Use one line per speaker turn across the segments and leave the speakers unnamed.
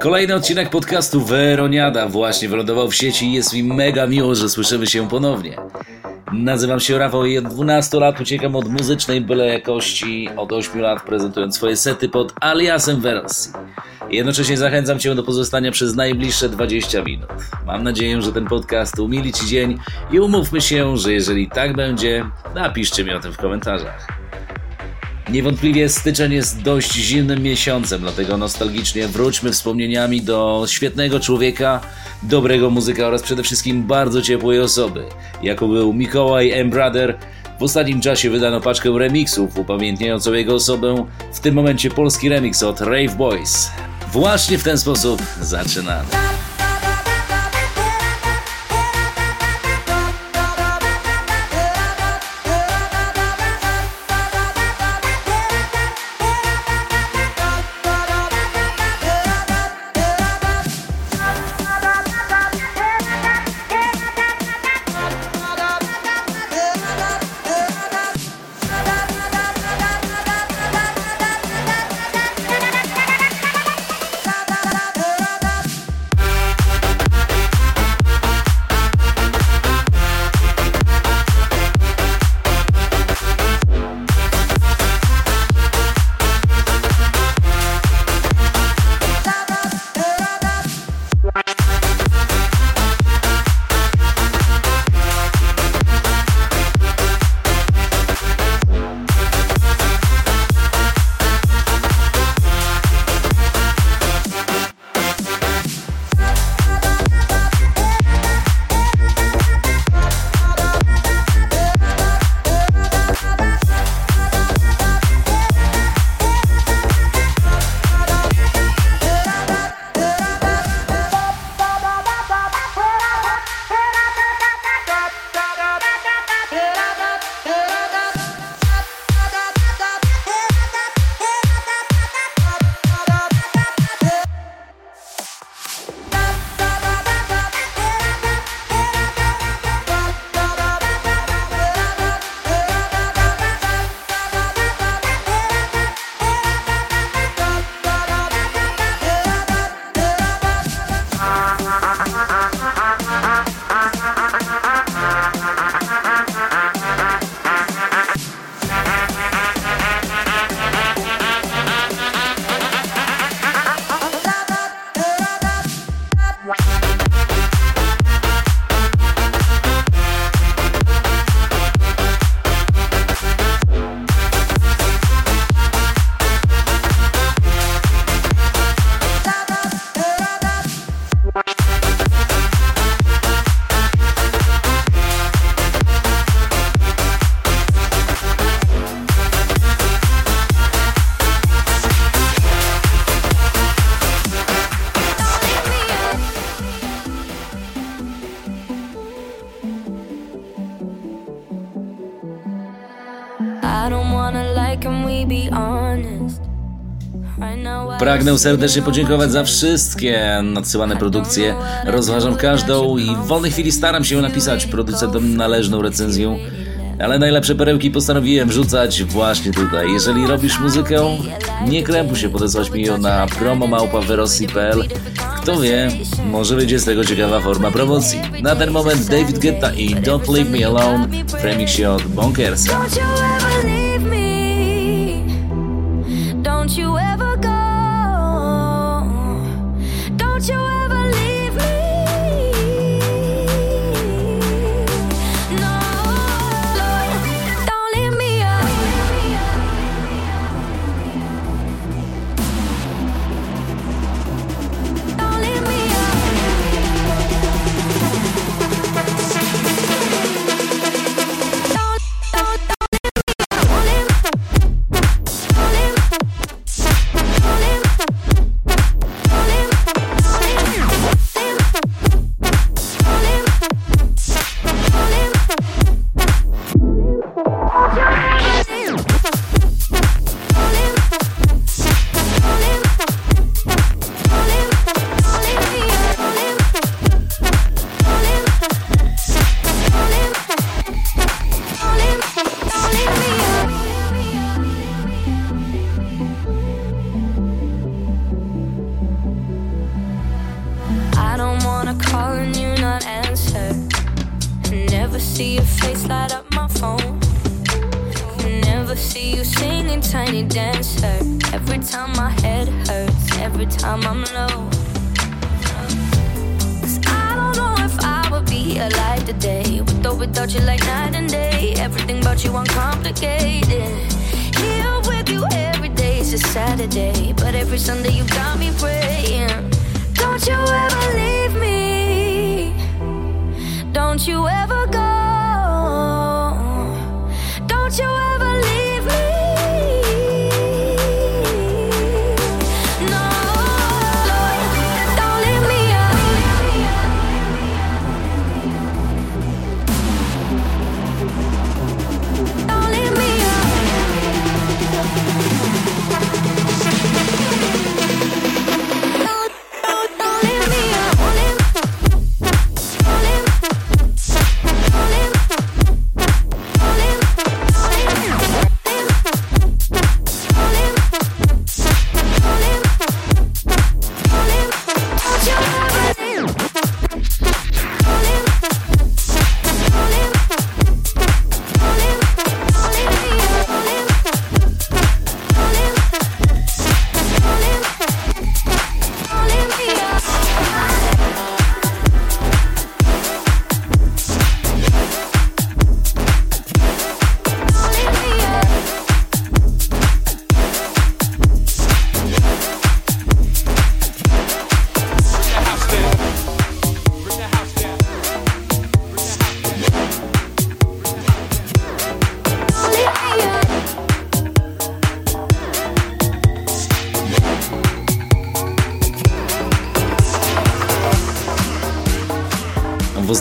Kolejny odcinek podcastu Weroniada właśnie wylądował w sieci i jest mi mega miło, że słyszymy się ponownie. Nazywam się Rafał i od 12 lat uciekam od muzycznej byle jakości, od 8 lat prezentując swoje sety pod aliasem Versi. Jednocześnie zachęcam Cię do pozostania przez najbliższe 20 minut. Mam nadzieję, że ten podcast umili Ci dzień i umówmy się, że jeżeli tak będzie, napiszcie mi o tym w komentarzach. Niewątpliwie styczeń jest dość zimnym miesiącem, dlatego nostalgicznie wróćmy wspomnieniami do świetnego człowieka, dobrego muzyka oraz przede wszystkim bardzo ciepłej osoby, jaką był Mikołaj M. Brother. W ostatnim czasie wydano paczkę remixów upamiętniającą jego osobę, w tym momencie polski remix od Rave Boys. Właśnie w ten sposób zaczynamy. Pragnę serdecznie podziękować za wszystkie nadsyłane produkcje. Rozważam każdą i w wolnej chwili staram się napisać producentom należną recenzję. Ale najlepsze perełki postanowiłem wrzucać właśnie tutaj. Jeżeli robisz muzykę, nie krępuj się podesłać mi ją na promomałpawerosi.pl Kto wie, może będzie z tego ciekawa forma promocji. Na ten moment David Guetta i Don't Leave Me Alone w remixie od Bonkersa.
Be alive today. With or without you, like night and day. Everything about you uncomplicated. Here with you every day is a Saturday. But every Sunday you got me praying. Don't you ever leave me. Don't you ever go. Don't you ever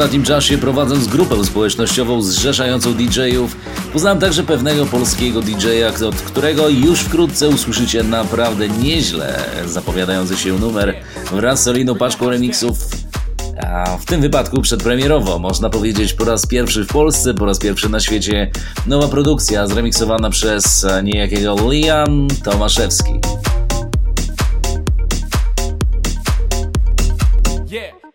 ostatnim czasie prowadząc grupę społecznościową zrzeszającą DJ-ów, poznałem także pewnego polskiego DJ-a, od którego już wkrótce usłyszycie naprawdę nieźle zapowiadający się numer wraz z solidną paczką remixów. A w tym wypadku przedpremierowo, można powiedzieć po raz pierwszy w Polsce, po raz pierwszy na świecie, nowa produkcja zremiksowana przez niejakiego Liam Tomaszewski.
Yeah.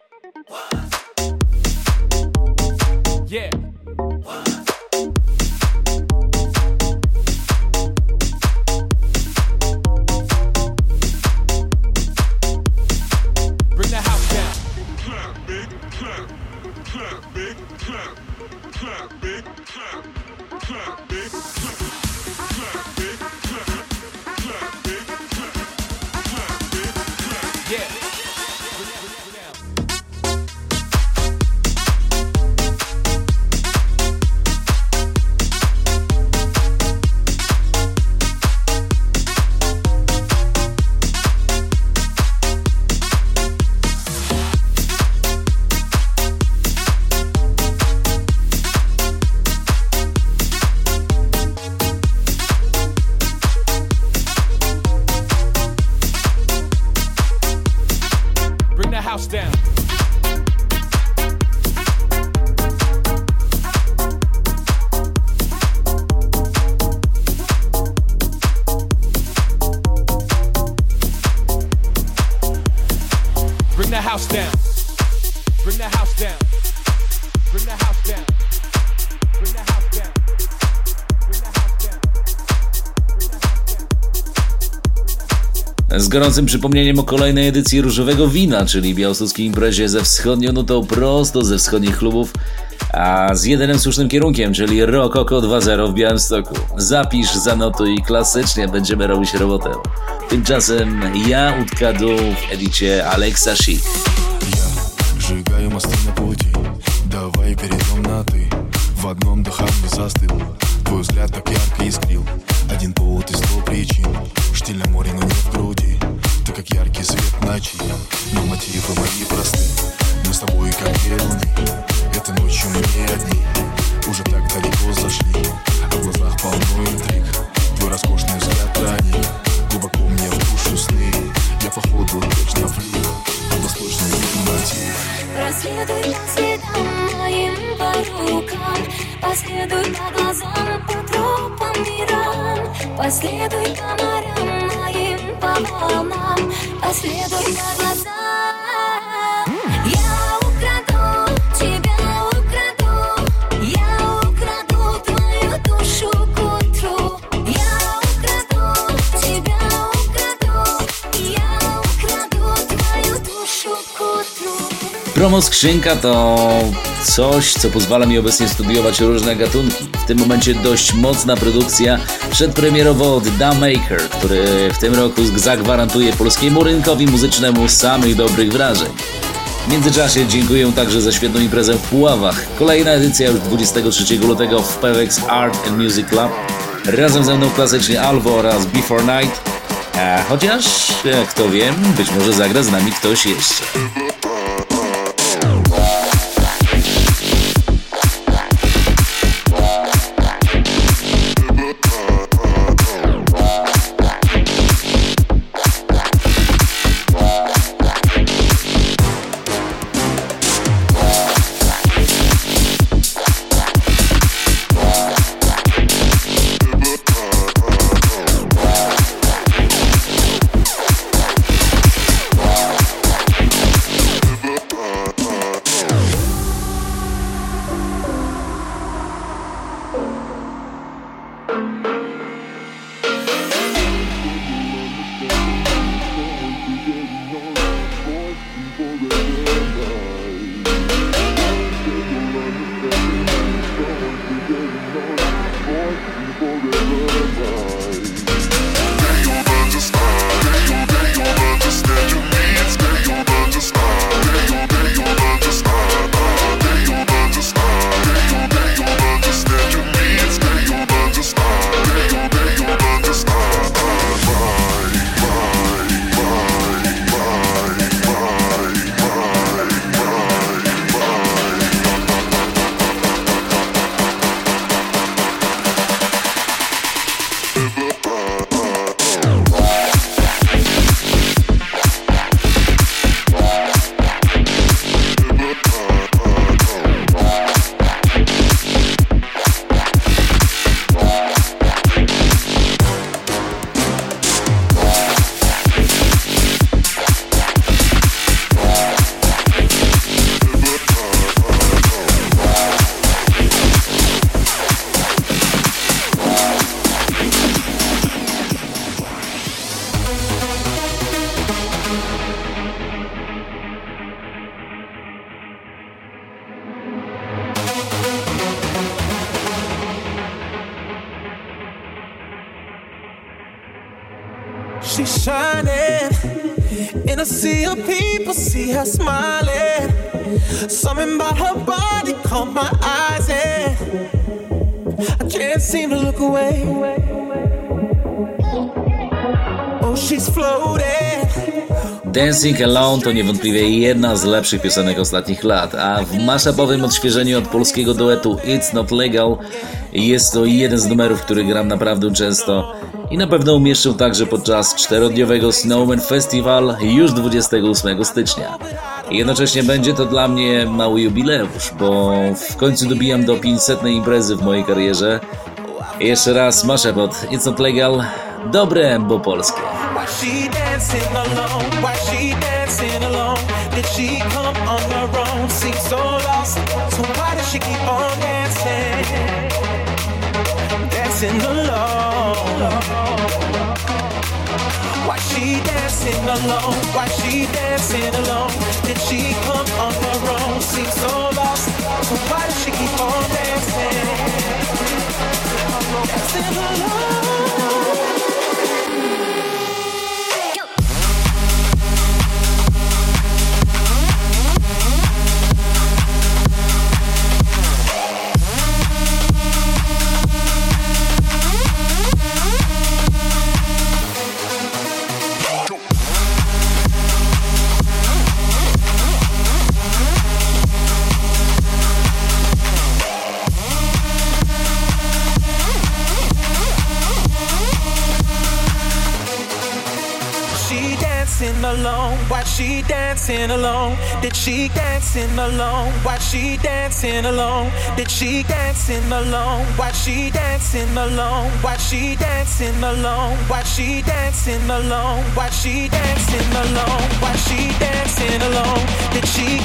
gorącym przypomnieniem o kolejnej edycji Różowego Wina, czyli białostockiej imprezie ze wschodnią nutą prosto ze wschodnich klubów, a z jedynym słusznym kierunkiem, czyli Rokoko 2.0 w Białymstoku. Zapisz, zanotuj i klasycznie będziemy robić robotę. Tymczasem ja utkadu w edicie Alexa Chic.
Я сжигаю мосты на пути Давай перейдем на ты В одном дыхании застыл Твой взгляд так ярко искрил. Один повод из сто причин. Штиль на море, но не в груди. Ты как яркий свет ночи. Но мотивы мои просты. Мы с тобой как две луны Этой ночью мы не одни. Уже так далеко зашли. А в глазах полно интриг. Твой роскошный взгляд проник Глубоко мне в душу сны. Я походу точно флик Восточный мотив
Проследуй по следам моим по рукам Последуй по глазам, по тропам мирам. Последуй по морям моим, по волнам. Последуй по глазам. Я украду тебя
Promo skrzynka to coś, co pozwala mi obecnie studiować różne gatunki. W tym momencie dość mocna produkcja przedpremierowo od Da Maker, który w tym roku zagwarantuje polskiemu rynkowi muzycznemu samych dobrych wrażeń. W międzyczasie dziękuję także za świetną imprezę w Puławach. Kolejna edycja już 23 lutego w Pewex Art and Music Club. Razem ze mną klasycznie Alvo oraz Before Night. A chociaż, jak kto wie, być może zagra z nami ktoś jeszcze.
She's shining in a sea of people, see her smiling. Something about her body caught my eyes, and I can't seem to look away. Oh, she's floating.
Dancing Alone to niewątpliwie jedna z lepszych piosenek ostatnich lat, a w maszapowym odświeżeniu od polskiego duetu It's Not Legal jest to jeden z numerów, który gram naprawdę często i na pewno umieszczę także podczas czterodniowego Snowman Festival już 28 stycznia. Jednocześnie będzie to dla mnie mały jubileusz, bo w końcu dobijam do 500 imprezy w mojej karierze. Jeszcze raz mashup od It's Not Legal, dobre, bo polskie.
Dancing alone? Why she dancing alone? Did she come on her own? Seems so lost. So why does she keep on dancing? Dancing alone. Why she dancing alone? Why she dancing alone? Did she come on her own? Seems so lost. So why does she keep on dancing? Dancing alone. Dancing alone? Did she dancing alone? Why she dancing alone? Did she dancing alone? Why she dancing alone? Why she dancing alone? Why she dancing alone? Why she dancing alone? Why she dancing alone? Did she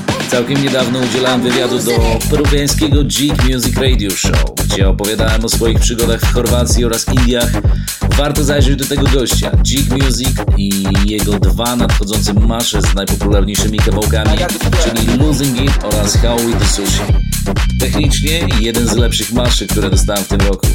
Całkiem niedawno udzielałem wywiadu do peruwiańskiego Jig Music Radio Show, gdzie opowiadałem o swoich przygodach w Chorwacji oraz Indiach. Warto zajrzeć do tego gościa, Jig Music i jego dwa nadchodzące masze z najpopularniejszymi kawałkami, czyli Losing It oraz How We Do Sushi. Technicznie jeden z lepszych maszy, które dostałem w tym roku.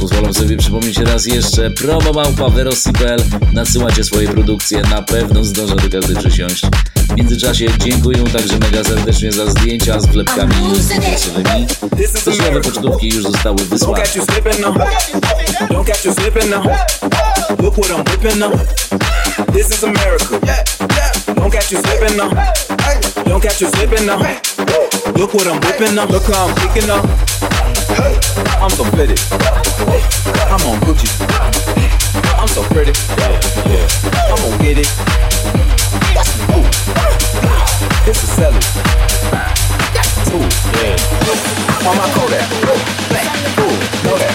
Pozwolę sobie przypomnieć raz jeszcze, promo małpa Verosi.pl, nasyłacie swoje produkcje, na pewno zdążę do każdej przysiąść. W międzyczasie dziękuję także mega serdecznie za zdjęcia z wlepkami internetowymi. Styczniowe pocztówki już zostały
Don't
wysłane.
catch you slipping now. Don't catch you slipping now. Look what I'm whipping now. This is America. Don't catch you slipping now. Don't catch you slipping now. Look what I'm whipping now. Look how I'm kicking up. I'm so pretty. I'm on Gucci. I'm so pretty. Yeah, I'm gonna get it. Ooh. This is selling. Ooh, yeah. On my Kodak. Ooh, know that.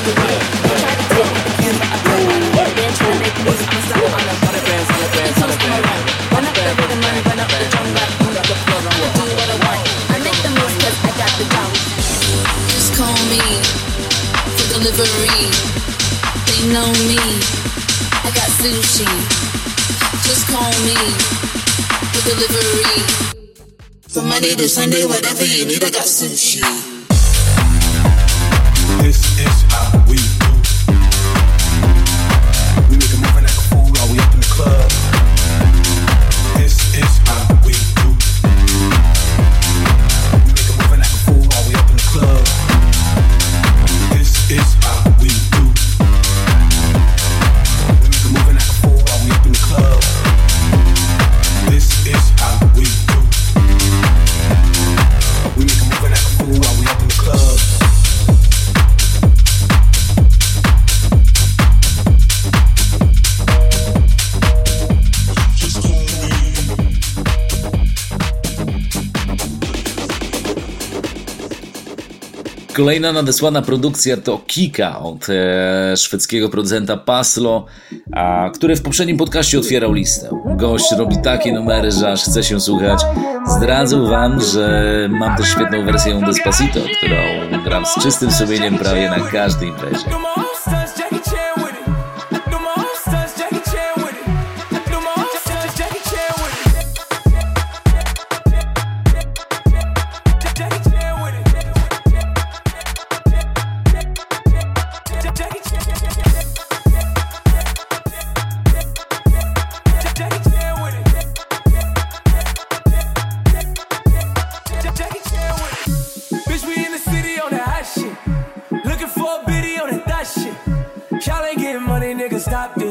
Monday to Sunday, whatever you need, I got sushi.
Kolejna nadesłana produkcja to Kika od e, szwedzkiego producenta Paslo, a, który w poprzednim podcaście otwierał listę. Gość robi takie numery, że aż chce się słuchać. Zdradzę wam, że mam też świetną wersję Despacito, którą gram z czystym sumieniem prawie na każdej imprezie.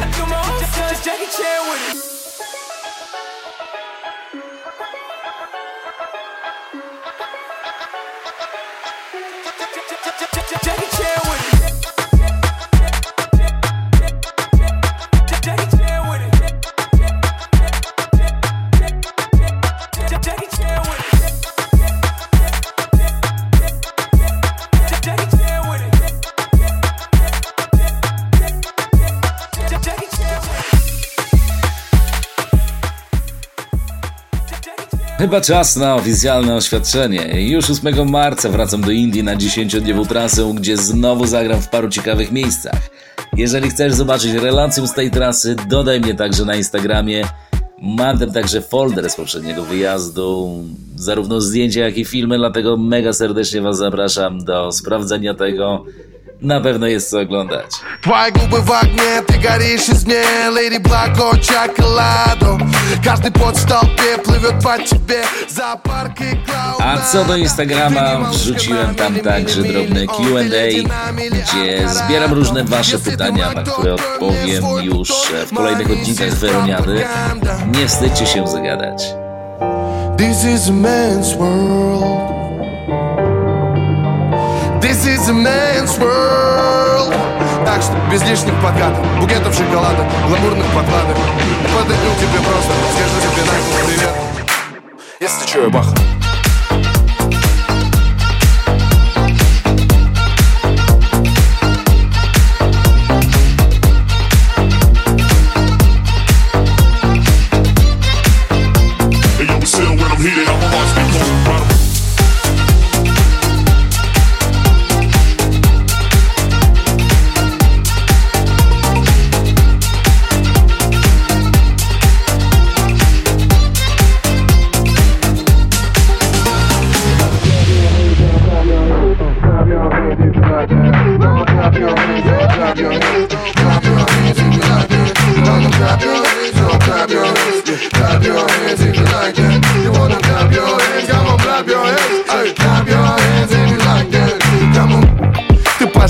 Stunts, Jackie Chan with it.
Chyba czas na oficjalne oświadczenie. Już 8 marca wracam do Indii na 10-dniową trasę, gdzie znowu zagram w paru ciekawych miejscach. Jeżeli chcesz zobaczyć relację z tej trasy, dodaj mnie także na Instagramie. Mam tam także folder z poprzedniego wyjazdu, zarówno zdjęcia, jak i filmy, dlatego mega serdecznie Was zapraszam do sprawdzenia tego. Na pewno jest co oglądać.
Twoje w ognie, ty Lady Black o Każdy pływie po ciebie Za parki
A co do Instagrama, wrzuciłem tam także drobne Q&A Gdzie zbieram różne wasze pytania, na które odpowiem już e, w kolejnych odcinkach Weroniady Nie wstydźcie się zagadać.
This is a man's world. Man's world. Так что без лишних подкатов Букетов шоколада, гламурных подкладок. Подойду тебе просто Скажу тебе нахуй привет. Если чё, я баха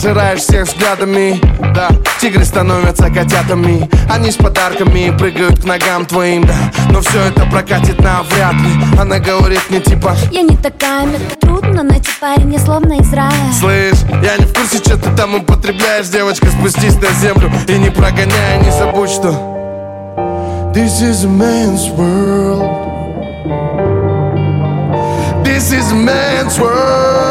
пожираешь всех взглядами Да, тигры становятся котятами. Они с подарками прыгают к ногам твоим, да. Но все это прокатит навряд ли. Она говорит мне типа
Я не такая, мне трудно найти парень, я словно из рая.
Слышь, я не в курсе, что ты там употребляешь Девочка, спустись на землю и не прогоняй Не забудь, что This is a man's world. This is a man's world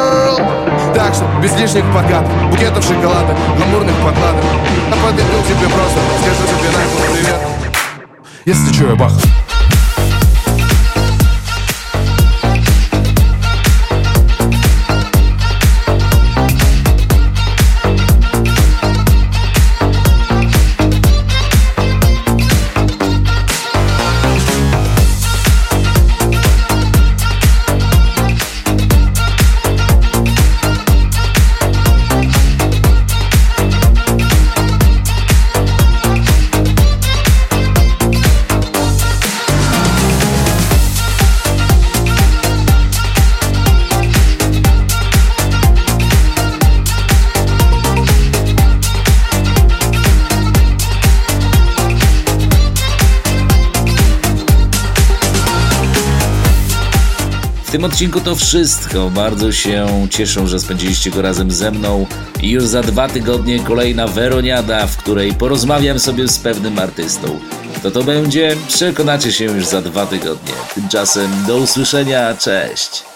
Так что без лишних подкатов Букетов шоколада, гламурных подкладок А подойду тебе просто Скажу тебе нахуй привет. Если чё, я баха
tym odcinku to wszystko. Bardzo się cieszę, że spędziliście go razem ze mną. I już za dwa tygodnie kolejna Weroniada, w której porozmawiam sobie z pewnym artystą. Kto to będzie? Przekonacie się już za dwa tygodnie. Tymczasem do usłyszenia, cześć!